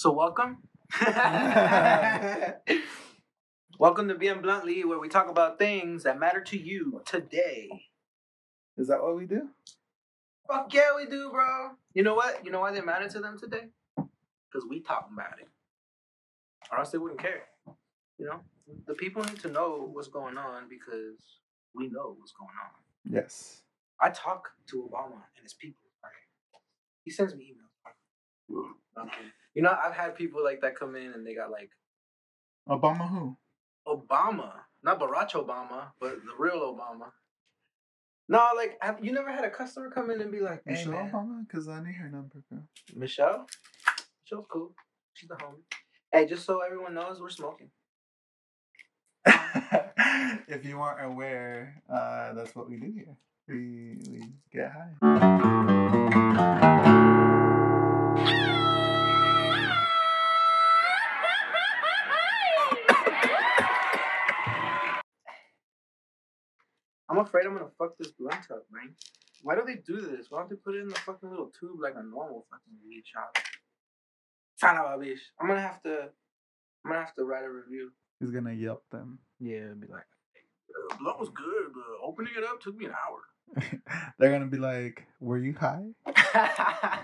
So welcome. welcome to Bien Bluntly, where we talk about things that matter to you today. Is that what we do? Fuck yeah, we do, bro. You know what? You know why they matter to them today? Because we talk about it. Or else they wouldn't care. You know? The people need to know what's going on because we know what's going on. Yes. I talk to Obama and his people. Right? He sends me emails. You know, I've had people like that come in and they got like Obama who? Obama, not Barack Obama, but the real Obama. No, like have you never had a customer come in and be like, "Hey, Michelle man, Obama? Because I need her number, girl. Michelle, Michelle's cool. She's the homie. Hey, just so everyone knows, we're smoking. if you weren't aware, uh, that's what we do here. We we get high. I'm afraid I'm gonna fuck this blunt up, man. Why do they do this? Why don't they put it in the fucking little tube like a normal fucking weed shop? Son of a bitch. I'm gonna have to. I'm gonna have to write a review. He's gonna yelp them. Yeah, be like, the blunt was good, but opening it up took me an hour. They're gonna be like, "Were you high?"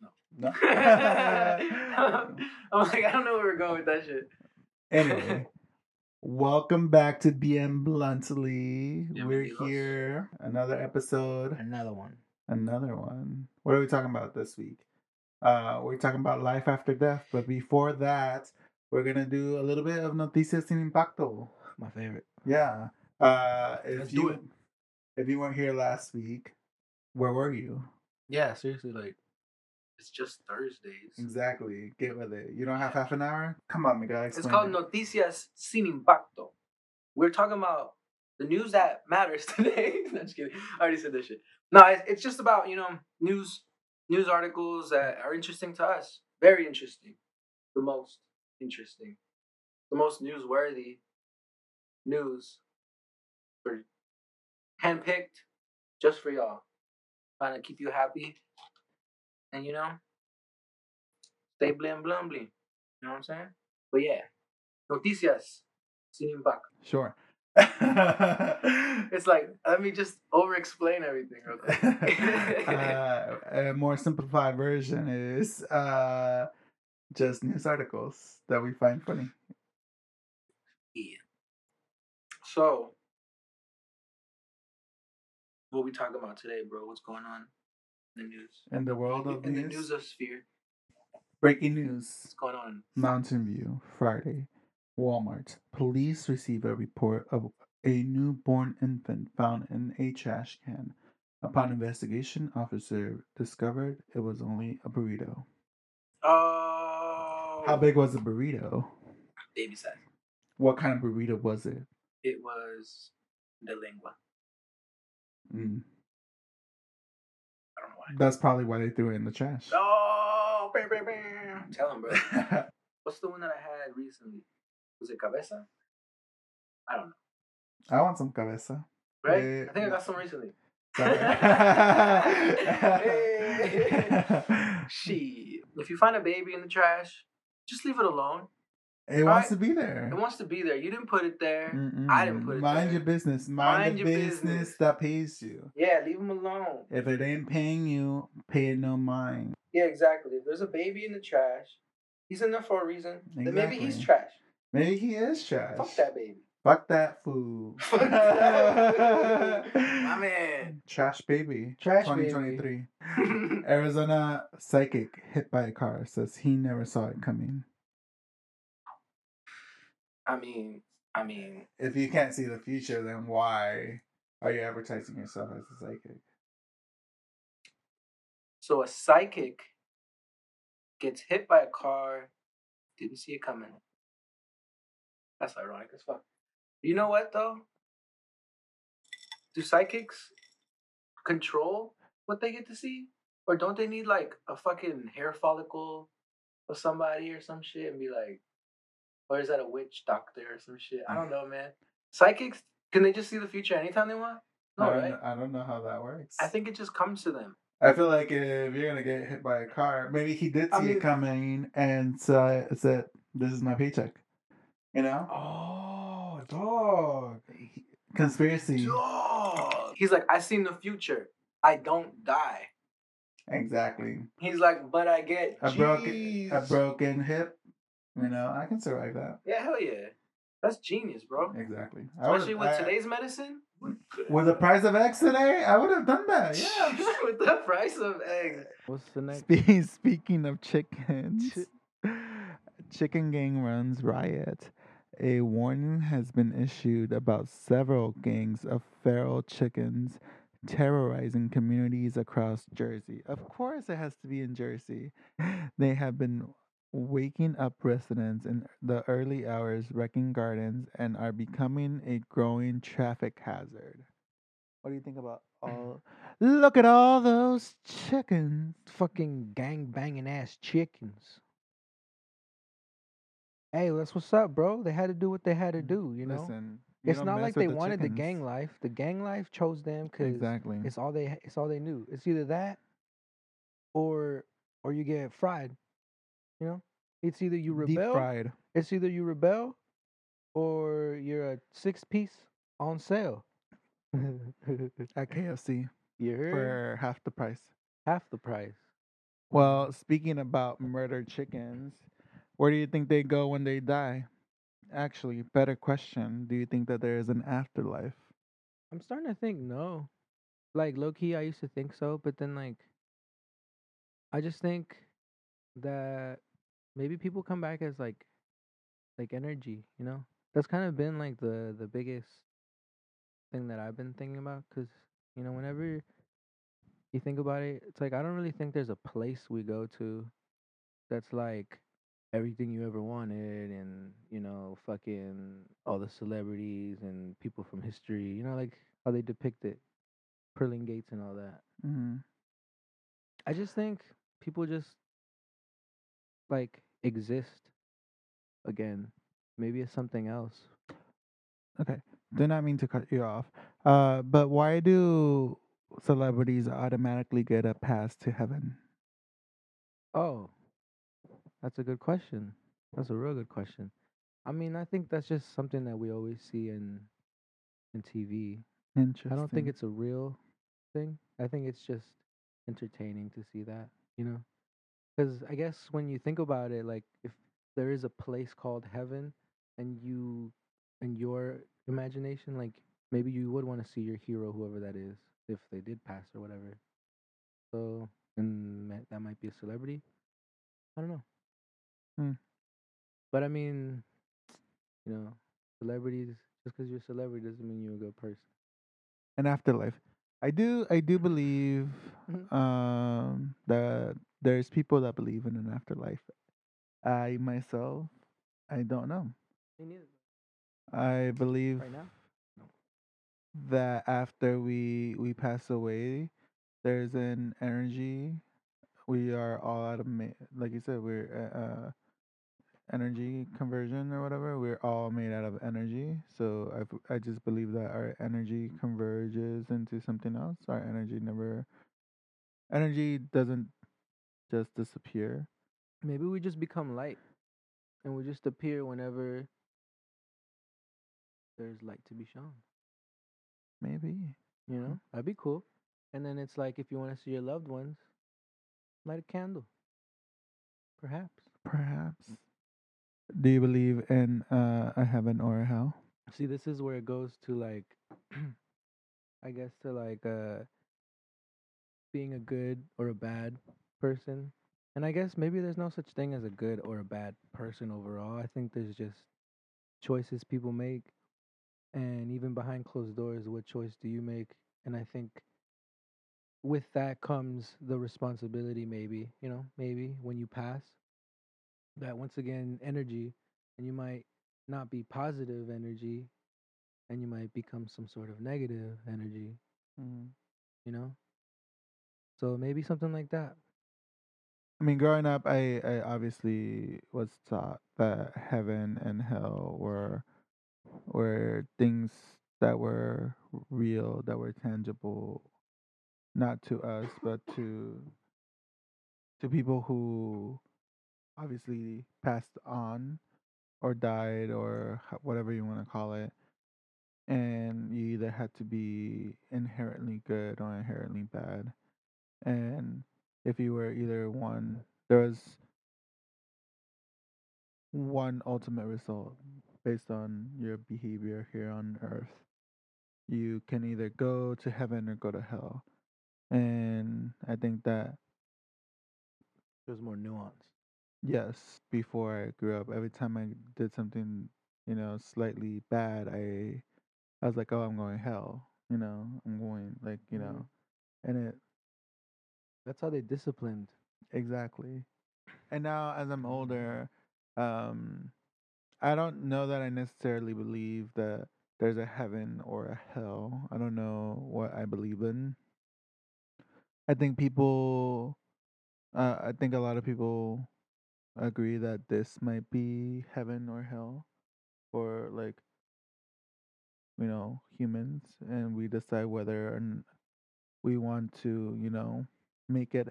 No. no. I'm like, I don't know where we're going with that shit. Anyway, welcome back to Bien Bluntly. We're Bienvenidos. here, another episode, Another one. another one. What are we talking about this week? Uh, we're talking about life after death, but before that, we're gonna do a little bit of noticias sin impacto. My favorite. Yeah. Uh, if Let's you do it. if you weren't here last week, where were you? Yeah, seriously, like, it's just Thursdays. Exactly. Get with it. You don't have half an hour? Come on, my guy. It's called it. Noticias Sin Impacto. We're talking about the news that matters today. no, just kidding. I already said this shit. No, it's, it's just about, you know, news news articles that are interesting to us. Very interesting. The most interesting. The most newsworthy news for handpicked just for y'all. Trying to keep you happy. And you know, stay blim blum blim. You know what I'm saying? But yeah, noticias sin impacto. Sure. It's like let me just over explain everything real quick. uh, a more simplified version is uh, just news articles that we find funny. yeah. So, what we talking about today, bro? What's going on the news? In the world of in the news, news of sphere, breaking news. what's going on? Mountain View, Friday. Walmart. Police receive a report of a newborn infant found in a trash can. Upon investigation, officer discovered it was only a burrito. Oh, How big was the burrito? Baby size. What kind of burrito was it? It was the lengua. Mm, that's probably why they threw it in the trash. Oh, bam, bam, bam. Tell him, bro. What's the one that I had recently? Was it cabeza? I don't know. I want some cabeza. Right? Eh, I think I got some recently. Sorry. Shit. If you find a baby in the trash, just leave it alone. It wants to be there. It wants to be there. You didn't put it there. Mm-mm. I didn't put it Mind there. your business. Mind, Mind the your business, business. that pays you. Yeah, leave him alone. If it ain't paying you, pay it no mind. Yeah, exactly. If there's a baby in the trash, he's in there for a reason. Then maybe he's trash. Maybe he is trash. Fuck that baby. Fuck that fool. Fuck that. My man. Trash baby. Trash baby. 2023. Arizona psychic hit by a car says he never saw it coming. I mean, I mean, If you can't see the future, then why are you advertising yourself as a psychic? so a psychic gets hit by a car, didn't see it coming. That's ironic as fuck. You know what though? Do psychics control what they get to see? Or don't they need like a fucking hair follicle of somebody or some shit and be like, or is that a witch doctor or some shit? I don't know, man. Psychics, can they just see the future anytime they want? No, I, don't right? know, I don't know how that works. I think it just comes to them. I feel like if you're gonna get hit by a car, maybe he did see I mean- it coming and said, "This is my paycheck." You know, Oh, dog. conspiracy. Dog. He's like, I seen the future. I don't die. Exactly. He's like, but I get A broken, a broken hip. You know, I can survive that. Yeah, hell yeah. That's genius, bro. Exactly. I Especially with I- today's medicine. with the price of eggs today, I would have done that. Yeah. with the price of eggs. What's the next? Spe- Speaking of chickens, Chicken Gang runs riot. A warning has been issued about several gangs of feral chickens terrorizing communities across Jersey. Of course, it has to be in Jersey. They have been waking up residents in the early hours, wrecking gardens, and are becoming a growing traffic hazard. What do you think about all? Look at all those chickens. Fucking gang banging ass chickens. Hey, that's what's up, bro. They had to do what they had to do, you know. Mm, Listen, you it's don't like they wanted the gang life. The gang life chose them because Exactly. it's all they it's all they knew. It's either that or or you get fried. You know? It's either you Deep rebel. fried. It's either you rebel or you're a six piece on sale. at KFC you heard? for half the price. Half the price. Well, speaking about murdered chickens, where do you think they go when they die? Actually, better question. Do you think that there is an afterlife? I'm starting to think no. Like low key I used to think so, but then like I just think that maybe people come back as like like energy, you know? That's kind of been like the the biggest thing that I've been thinking about cuz you know, whenever you think about it, it's like I don't really think there's a place we go to that's like everything you ever wanted and you know fucking all the celebrities and people from history you know like how they depict it pearling gates and all that hmm i just think people just like exist again maybe it's something else Okay. Do not mean to cut you off. Uh, but why do celebrities automatically get a pass to heaven? oh that's a good question that's a real good question i mean i think that's just something that we always see in in tv Interesting. I don't think it's a real thing. I think it's just entertaining to see that, you know? Because I guess when you think about it, like if there is a place called heaven and you, in your imagination, like maybe you would want to see your hero, whoever that is, if they did pass or whatever. So, and that might be a celebrity. I don't know. Hmm. But I mean, you know, celebrities, just because you're a celebrity doesn't mean you're a good person. an afterlife. I do I do believe Mhm. um that there's people that believe in an afterlife. I myself I don't know. Me neither. I believe Right now? that after we we pass away there's an energy we are all out of ma- like you said we're uh, uh energy conversion or whatever we're all made out of energy so I, I just believe that our energy converges into something else our energy never energy doesn't just disappear Maybe we just become light and we just appear whenever there's light to be shown. maybe You know? Hmm. That'd be cool. And then it's like if you want to see your loved ones, light a candle. Perhaps. perhaps do you believe in uh, a heaven or a hell See, this is where it goes to like I guess to like uh being a good or a bad person. And I guess maybe there's no such thing as a good or a bad person overall. I think there's just choices people make and even behind closed doors what choice do you make? And I think with that comes the responsibility maybe, you know, maybe when you pass that once again energy and you might not be positive energy and you might become some sort of negative energy, mm. you know? So maybe something like that. I mean, growing up, I, I obviously was taught that heaven and hell were were things that were real, that were tangible. not to us, but to to people who obviously passed on or died or whatever you want to call it. And you either had to be inherently good or inherently bad. And if you were either one, there was one ultimate result based on your behavior here on earth. You can either go to heaven or go to hell. And I think that There's more nuance. Yes, before I grew up, every time I did something, you know, slightly bad, I I was like, "Oh, I'm going hell." You know, I'm going like, you Mhm. know, and it That's how they disciplined. exactly. And now as I'm Mhm. older, um I don't know that I necessarily believe that there's a heaven or a hell. I don't know what I believe in. I think people uh, I think a lot of people agree that this might be heaven or hell for like you know humans and we decide whether or we want to you know make it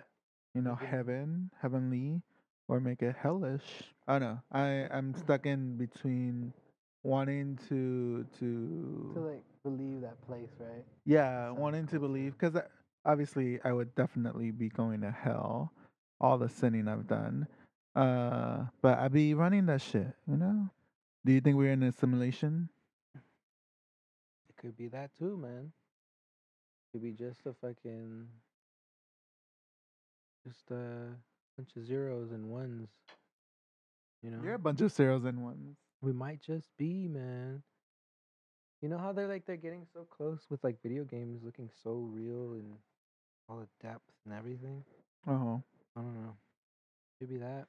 you know mm-hmm. heaven heavenly or make it hellish. I don't know. I i'm mm-hmm. stuck in between wanting to to, To like believe that place, right? yeah sounds wanting to believe because uh, obviously i would definitely be going to hell all the sinning i've done uh but i'd be running that shit you know do you think we're in a simulation It could be that too, man. It Could be just a fucking just a bunch of zeros and ones. You know? You're a bunch of zeros and ones. We might just be, man. You know how they're like they're getting so close with like video games looking so real and all the depth and everything. Oh, I don't know. Could be that.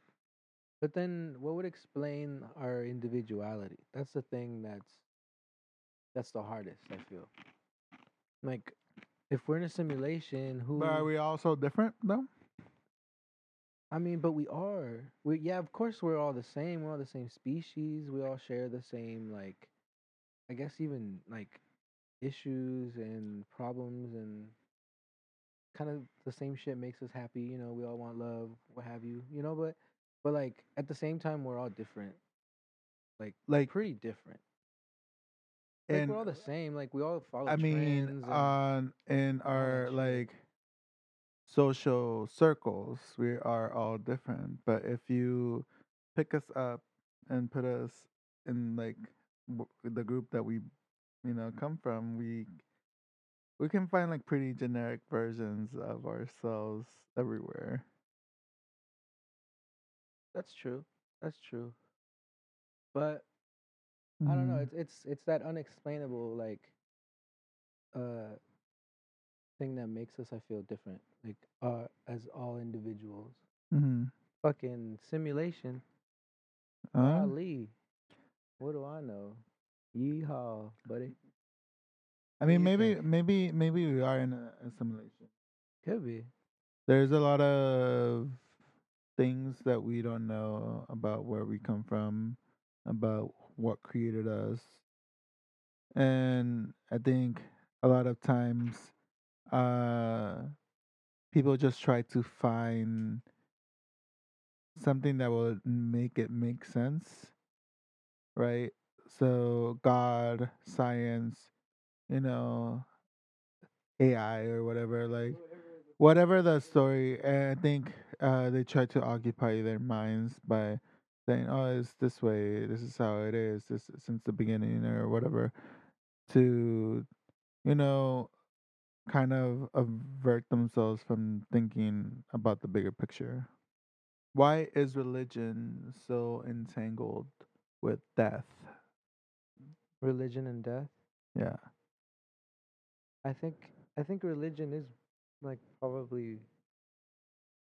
But then what would explain our individuality? That's the thing that's that's the hardest, I feel. Like if we're in a simulation, who but are we all so different though? I mean, but we are. We yeah, of course we're all the same. We're all the same species. We all share the same like I guess even like issues and problems and kind of the same shit makes us happy, you know, we all want love, what have you, you know, but but like at the same time we're all different. Like Like, pretty different. Like and we're all the same. Like we all follow I mean, on in our like social circles, we are all different. But if you pick us up and put us in like w- the group that we, you know, come from, we we can find like pretty generic versions of ourselves everywhere. That's true. That's true. But I don't know. Mhm. It's it's it's that unexplainable like uh thing that makes us I feel different. Like uh as all individuals. Mm-hmm. Fucking simulation. Uh, Ali. What do I know? Yeehaw, buddy. I mean, maybe, think? maybe, maybe we are in a, a simulation. Could be. There's a lot of things that we don't know about where we come from, about what created us. And I think a lot of times uh people just try to find something that will make it make sense, right? So God, science, you know, AI or whatever, like whatever the story, I think uh, they try to occupy their minds by saying, "Oh, it's this way. This is how it is. This since the beginning, or whatever." To you know, kind of avert themselves from thinking about the bigger picture. Why is religion so entangled with death? Religion and death. Yeah. I think I think religion is like probably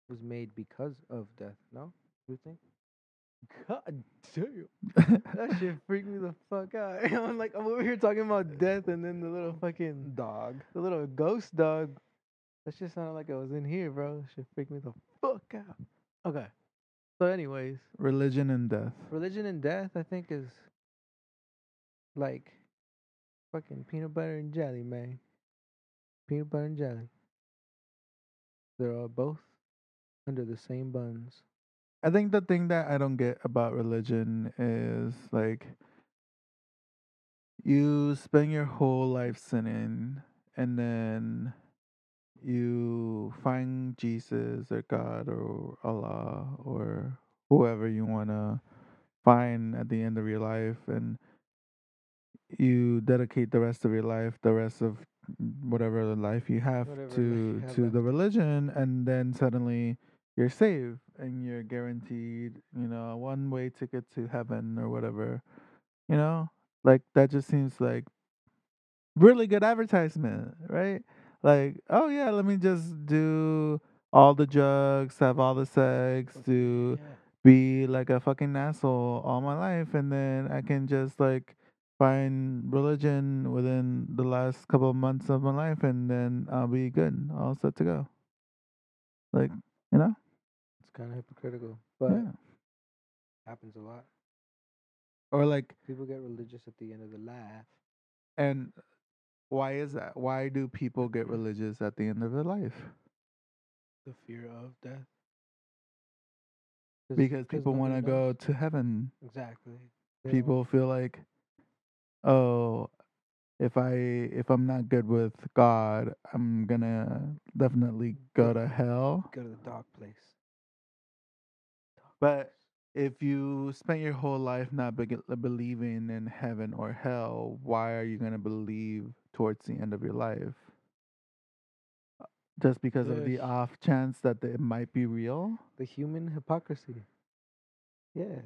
was made because of death, no? You think? God damn. That shit freaked me the fuck out. I'm like I'm over here talking about death and then the little fucking Dog. the little ghost dog. That shit sounded like I was in here, bro. That shit freaked me the fuck out. Okay. So anyways, Religion and death. religion and death I think is like fucking peanut butter and jelly, man. Peanut butter and jelly. They're both under the same buns. I think the thing that I don't get about religion is like you spend your whole life sinning and then you find Jesus or God or Allah or whoever you want to find at the end of your life and you dedicate the rest of your life the rest of whatever life you have Whatever to you have to the religion and then suddenly you're saved and you're guaranteed you know a one way ticket to heaven or whatever you know? Like that just seems like really good advertisement right? Like oh yeah let me just do all the drugs have all the sex do Yeah. be like a fucking asshole all my life and then I can just like find religion within the last couple of months of my life and then I'll be good. All set to go. Like, you know? It's kind of hypocritical, but yeah. happens a lot. Or like People get religious at the end of the life. and why is that? Why do people get religious at the end of their life? The fear of death. 'Cause- Because 'cause people want to go to heaven. Exactly. They People feel like oh if I if I'm not good with God, I'm gonna definitely go to hell. go to the dark place. But if you spent your whole life not be- believing in heaven or hell, why are you to believe towards the end of your life? Uh, Just because of the Yes. off chance that it might be real? the human hypocrisy. Yeah.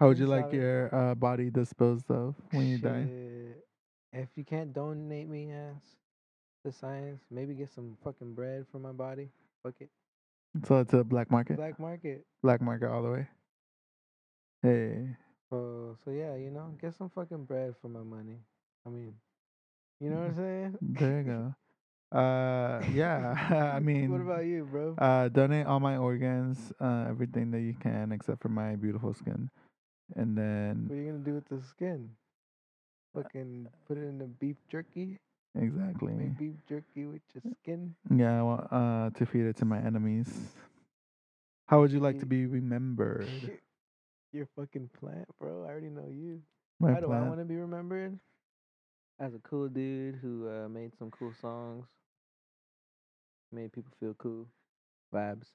How would you like your uh, body disposed of when you die? Shit. If you can't donate me ass to science, maybe get some fucking bread for my body. Fuck it. So it's a black market? Black market. Black market all the way. Hey. Oh, so yeah, you know, get some fucking bread for my money. I mean, you know what I'm saying? There you go. Uh, yeah. I mean, what about you, bro? Uh, donate all my organs, uh, everything that you can, except for my beautiful skin, and then what then are you gonna do with the skin? Fucking put it in the beef jerky. exactly, Make beef jerky with your skin. yeah, I want uh to feed it to my enemies. How would you like to be remembered? Your fucking plant, bro. I already know you. My How do I plant. want to be remembered? As a cool dude who uh, made some cool songs, made people feel cool, vibes.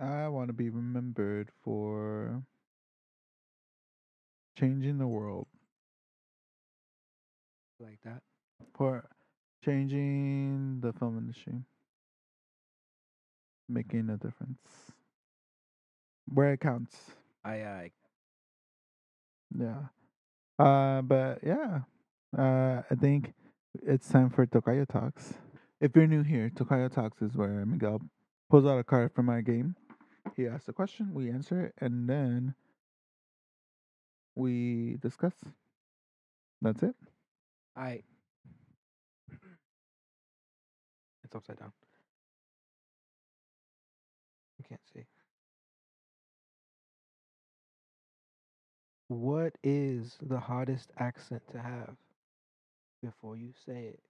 I want to be remembered for changing the world, like that. for changing the film industry, making a difference where it counts. Aye, aye. Yeah. Uh, but yeah, uh, I think it's time for Tokayo Talks. If you're new here, Tokayo Talks is where Miguel pulls out a card from my game. He asks a question, we answer it, and then we discuss. That's it. I. It's upside down. You can't see. What is the hottest accent to have? Before you say it,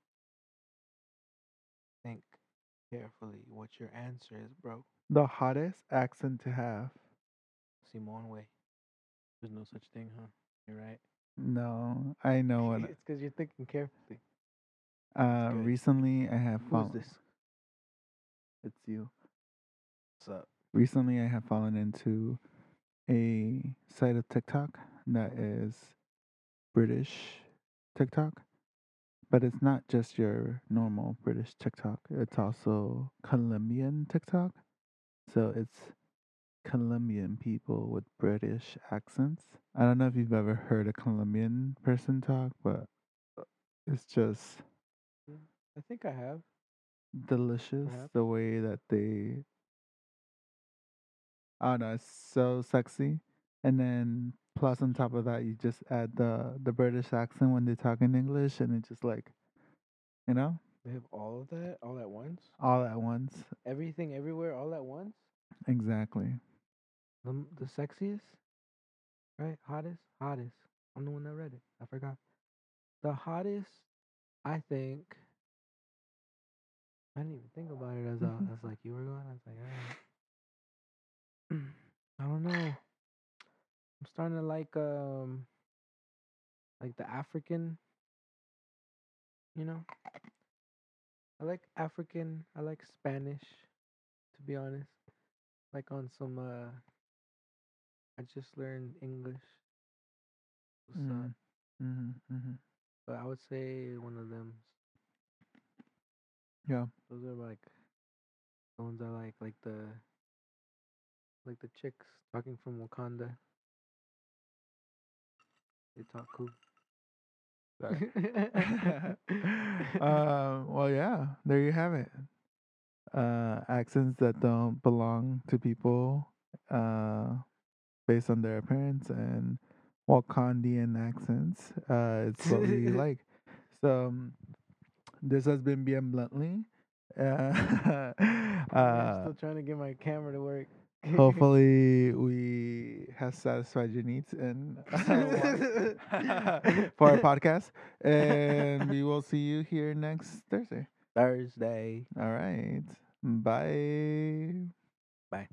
think carefully what your answer is, bro. The hottest accent to have. Simone Way. There's no such thing, huh? You're right. No, I know what. it's because you're thinking carefully. Uh, good. recently I have fallen. Who's this? It's you. What's up? recently I have fallen into a site of TikTok that is British TikTok, but it's not just your normal British TikTok. It's also Colombian TikTok. So it's Colombian people with British accents. I don't know if you've ever heard a Colombian person talk, but uh, it's just I think I have. delicious Perhaps. the way that they I don't know, it's so sexy. And then plus on top of that you just add the the British accent when they talk in English and it's just like you know, They have all of that all at once. all at once. Everything, everywhere, all at once. Exactly. The the sexiest, right? Hottest, hottest. I'm the one that read it. I forgot. The hottest, I think. I didn't even think about it as I, as like you were going. I was like, alright. I don't know. I'm starting to like um like the African. You know, I like African. I like Spanish, to be honest. Like on some uh, I just learned English. So, Mm. Mm-hmm, mm-hmm. but I would say one of them. Yeah. Those are like the ones I like, like the like the chicks talking from Wakanda. They talk cool. uh, well, yeah, there you have it. Uh, accents that don't belong to people uh, based on their appearance and Wakandian accents. Uh, it's what we like. So, um, this has been Bien Bluntly. Uh, I'm uh, still trying to get my camera to work. hopefully, we have satisfied your needs and for our podcast. And we will see you here next Thursday. Thursday. All right. Bye. Bye.